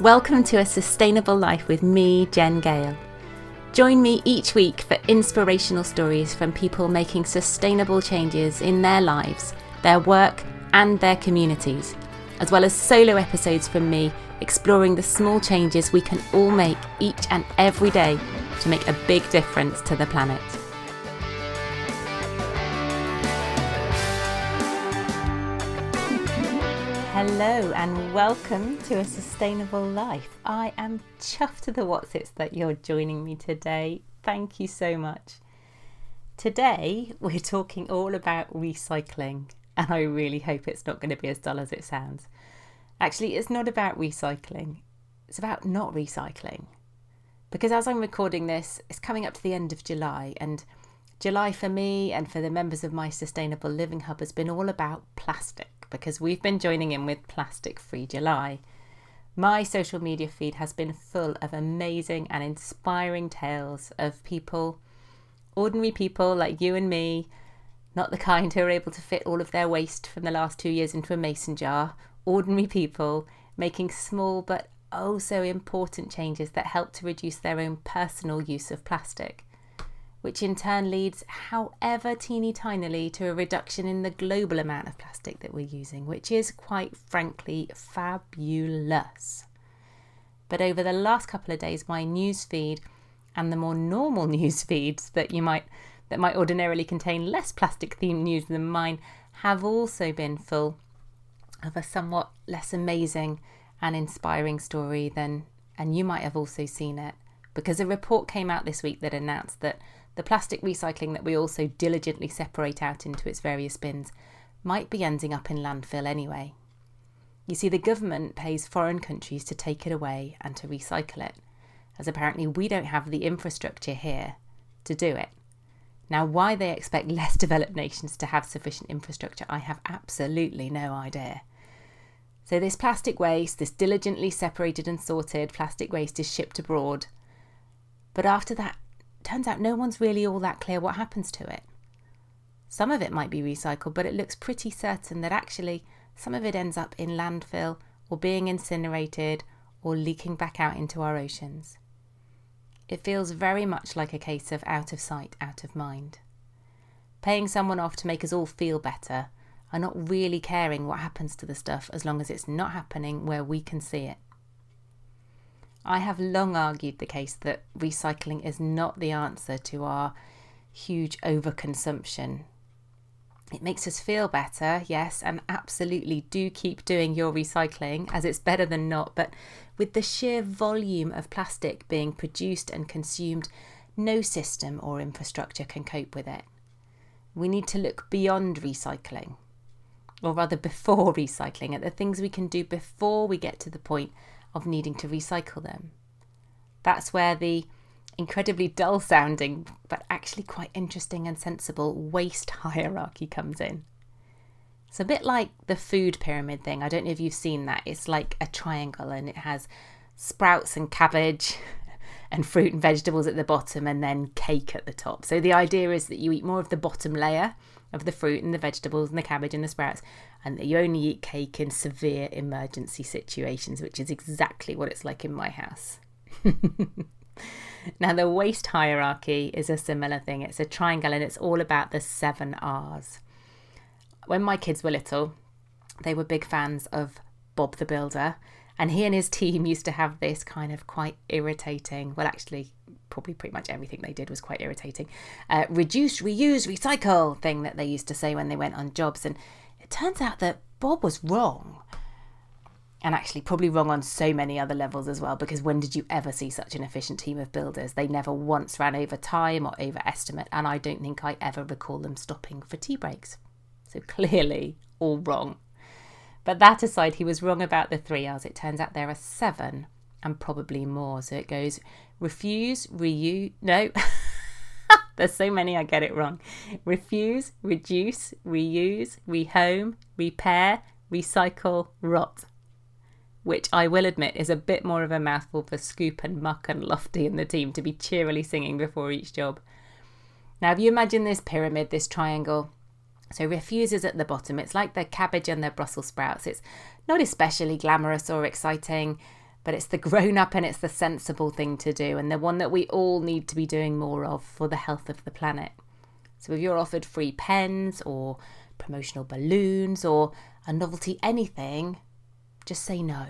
Welcome to A Sustainable Life with me, Jen Gale. Join me each week for inspirational stories from people making sustainable changes in their lives, their work, and their communities, as well as solo episodes from me exploring the small changes we can all make each and every day to make a big difference to the planet. Hello and welcome to A Sustainable Life. I am chuffed to the what's it's that you're joining me today. Thank you so much. Today we're talking all about recycling, and I really hope it's not going to be as dull as it sounds. Actually, it's not about recycling, it's about not recycling. Because as I'm recording this, it's coming up to the end of July, and July for me and for the members of my Sustainable Living Hub has been all about plastic because we've been joining in with Plastic Free July. My social media feed has been full of amazing and inspiring tales of people, ordinary people like you and me, not the kind who are able to fit all of their waste from the last two years into a mason jar, ordinary people making small but oh so important changes that help to reduce their own personal use of plastic which in turn leads, however teeny tinily, to a reduction in the global amount of plastic that we're using, which is quite frankly fabulous. But over the last couple of days, my news feed and the more normal news feeds that you might that might ordinarily contain less plastic themed news than mine have also been full of a somewhat less amazing and inspiring story than and you might have also seen it because a report came out this week that announced that the plastic recycling that we also diligently separate out into its various bins might be ending up in landfill anyway. You see, the government pays foreign countries to take it away and to recycle it, as apparently we don't have the infrastructure here to do it. Now, why they expect less developed nations to have sufficient infrastructure, I have absolutely no idea. So, this plastic waste, this diligently separated and sorted plastic waste, is shipped abroad. But after that turns out no one's really all that clear what happens to it. Some of it might be recycled, but it looks pretty certain that actually some of it ends up in landfill or being incinerated or leaking back out into our oceans. It feels very much like a case of out of sight, out of mind. Paying someone off to make us all feel better and not really caring what happens to the stuff as long as it's not happening where we can see it. I have long argued the case that recycling is not the answer to our huge overconsumption. It makes us feel better, yes, and absolutely do keep doing your recycling as it's better than not. But with the sheer volume of plastic being produced and consumed, no system or infrastructure can cope with it. We need to look beyond recycling, or rather before recycling, at the things we can do before we get to the point of needing to recycle them. That's where the incredibly dull sounding, but actually quite interesting and sensible waste hierarchy comes in. It's a bit like the food pyramid thing. I don't know if you've seen that. It's like a triangle and it has sprouts and cabbage and fruit and vegetables at the bottom and then cake at the top. So the idea is that you eat more of the bottom layer of the fruit and the vegetables and the cabbage and the sprouts, and that you only eat cake in severe emergency situations, which is exactly what it's like in my house. now, the waste hierarchy is a similar thing. It's a triangle and it's all about the seven R's. When my kids were little, they were big fans of Bob the Builder, and he and his team used to have this kind of quite irritating, well, actually, probably pretty much everything they did was quite irritating. Uh, reduce, reuse, recycle thing that they used to say when they went on jobs. And it turns out that Bob was wrong. And actually, probably wrong on so many other levels as well, because when did you ever see such an efficient team of builders? They never once ran over time or overestimate, and I don't think I ever recall them stopping for tea breaks. So clearly, all wrong. But that aside, he was wrong about the three R's. It turns out there are seven and probably more. So it goes refuse, reuse. No, there's so many I get it wrong. Refuse, reduce, reuse, rehome, repair, recycle, rot. Which I will admit is a bit more of a mouthful for Scoop and Muck and Lofty and the team to be cheerily singing before each job. Now, if you imagine this pyramid, this triangle, so refuse is at the bottom. It's like the cabbage and the Brussels sprouts. It's not especially glamorous or exciting but it's the grown up and it's the sensible thing to do, and the one that we all need to be doing more of for the health of the planet. So if you're offered free pens or promotional balloons or a novelty anything, just say no.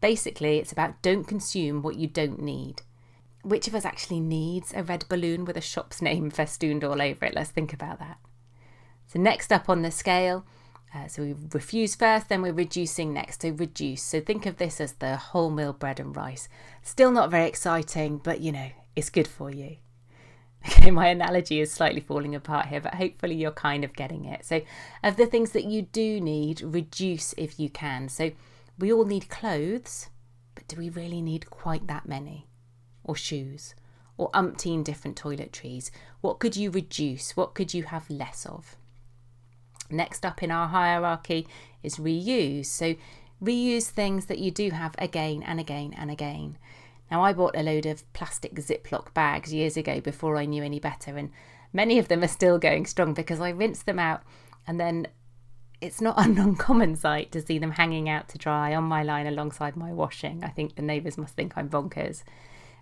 Basically, it's about don't consume what you don't need. Which of us actually needs a red balloon with a shop's name festooned all over it? Let's think about that. So, next up on the scale, uh, so we refuse first, then we're reducing next. So, reduce. So, think of this as the wholemeal bread and rice. Still not very exciting, but you know, it's good for you. Okay, my analogy is slightly falling apart here, but hopefully you're kind of getting it. So, of the things that you do need, reduce if you can. So, we all need clothes, but do we really need quite that many? Or shoes? Or umpteen different toiletries? What could you reduce? What could you have less of? Next up in our hierarchy is reuse. So, reuse things that you do have again and again and again. Now, I bought a load of plastic Ziploc bags years ago before I knew any better, and many of them are still going strong because I rinse them out and then it's not an uncommon sight to see them hanging out to dry on my line alongside my washing. I think the neighbours must think I'm bonkers.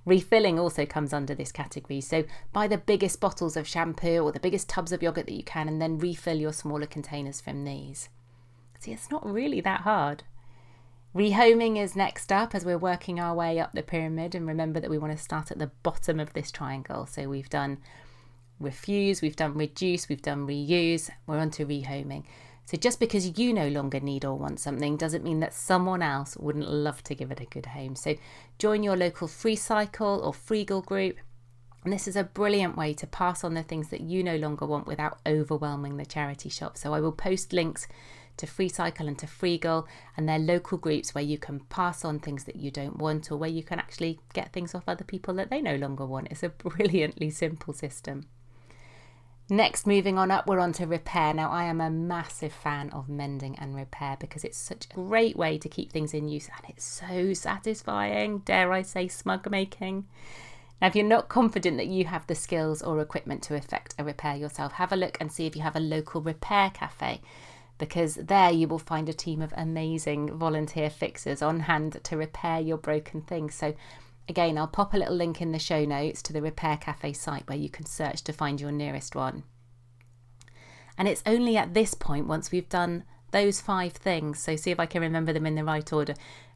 Refilling also comes under this category. So buy the biggest bottles of shampoo or the biggest tubs of yogurt that you can and then refill your smaller containers from these. See, it's not really that hard. Rehoming is next up as we're working our way up the pyramid. And remember that we want to start at the bottom of this triangle. So we've done refuse, we've done reduce, we've done reuse, we're on to rehoming. So just because you no longer need or want something doesn't mean that someone else wouldn't love to give it a good home. So join your local Free Cycle or Freegle group. And this is a brilliant way to pass on the things that you no longer want without overwhelming the charity shop. So I will post links to FreeCycle and to Freegle and their local groups where you can pass on things that you don't want or where you can actually get things off other people that they no longer want. It's a brilliantly simple system. Next, moving on up, we're on to repair. Now, I am a massive fan of mending and repair because it's such a great way to keep things in use and it's so satisfying, dare I say, smug making. Now, if you're not confident that you have the skills or equipment to effect a repair yourself, have a look and see if you have a local repair cafe because there you will find a team of amazing volunteer fixers on hand to repair your broken things. So, Again, I'll pop a little link in the show notes to the Repair Cafe site where you can search to find your nearest one. And it's only at this point, once we've done those five things, so see if I can remember them in the right order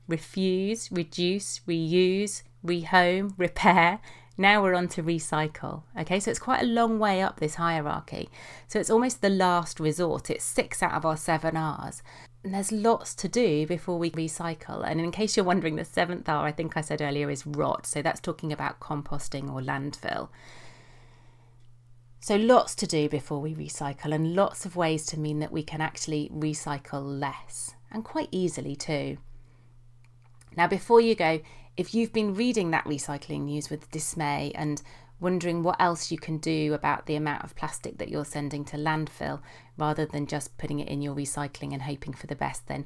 refuse, reduce, reuse, rehome, repair. Now we're on to recycle. Okay, so it's quite a long way up this hierarchy. So it's almost the last resort. It's six out of our seven R's. And there's lots to do before we recycle. And in case you're wondering, the seventh R, I think I said earlier, is rot. So that's talking about composting or landfill. So lots to do before we recycle, and lots of ways to mean that we can actually recycle less and quite easily too. Now, before you go, if you've been reading that recycling news with dismay and wondering what else you can do about the amount of plastic that you're sending to landfill rather than just putting it in your recycling and hoping for the best, then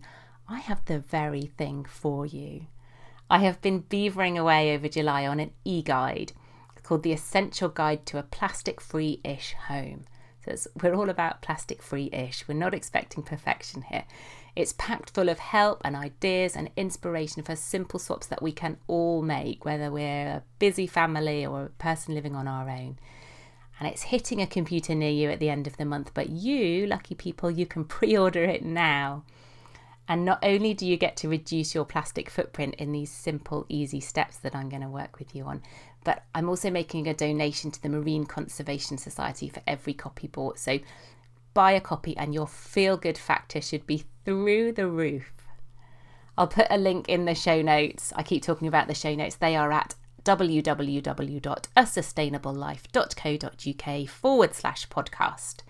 I have the very thing for you. I have been beavering away over July on an e guide called The Essential Guide to a Plastic Free ish Home. So we're all about plastic free ish. We're not expecting perfection here. It's packed full of help and ideas and inspiration for simple swaps that we can all make, whether we're a busy family or a person living on our own. And it's hitting a computer near you at the end of the month, but you, lucky people, you can pre order it now. And not only do you get to reduce your plastic footprint in these simple, easy steps that I'm going to work with you on, but I'm also making a donation to the Marine Conservation Society for every copy bought. So buy a copy and your feel good factor should be through the roof. I'll put a link in the show notes. I keep talking about the show notes. They are at www.asustainablelife.co.uk forward slash podcast.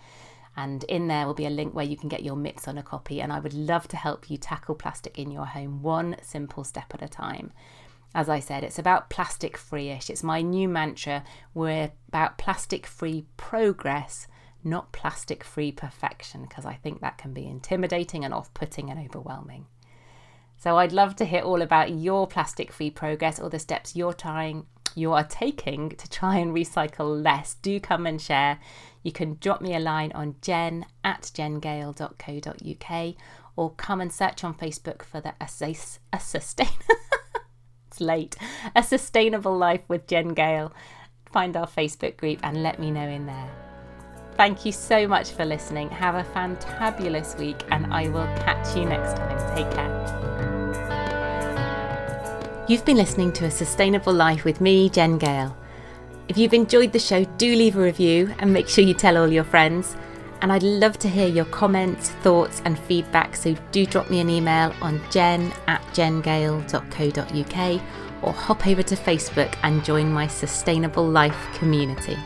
And in there will be a link where you can get your mitts on a copy. And I would love to help you tackle plastic in your home one simple step at a time. As I said, it's about plastic free ish. It's my new mantra. We're about plastic free progress not plastic free perfection, because I think that can be intimidating and off putting and overwhelming. So I'd love to hear all about your plastic free progress or the steps you're trying you are taking to try and recycle less. Do come and share. You can drop me a line on jen at jengale.co.uk or come and search on Facebook for the a, a sustain it's late. A Sustainable Life with Jen Gale. Find our Facebook group and let me know in there. Thank you so much for listening. Have a fantabulous week, and I will catch you next time. Take care. You've been listening to A Sustainable Life with me, Jen Gale. If you've enjoyed the show, do leave a review and make sure you tell all your friends. And I'd love to hear your comments, thoughts, and feedback. So do drop me an email on jen at jengale.co.uk or hop over to Facebook and join my Sustainable Life community.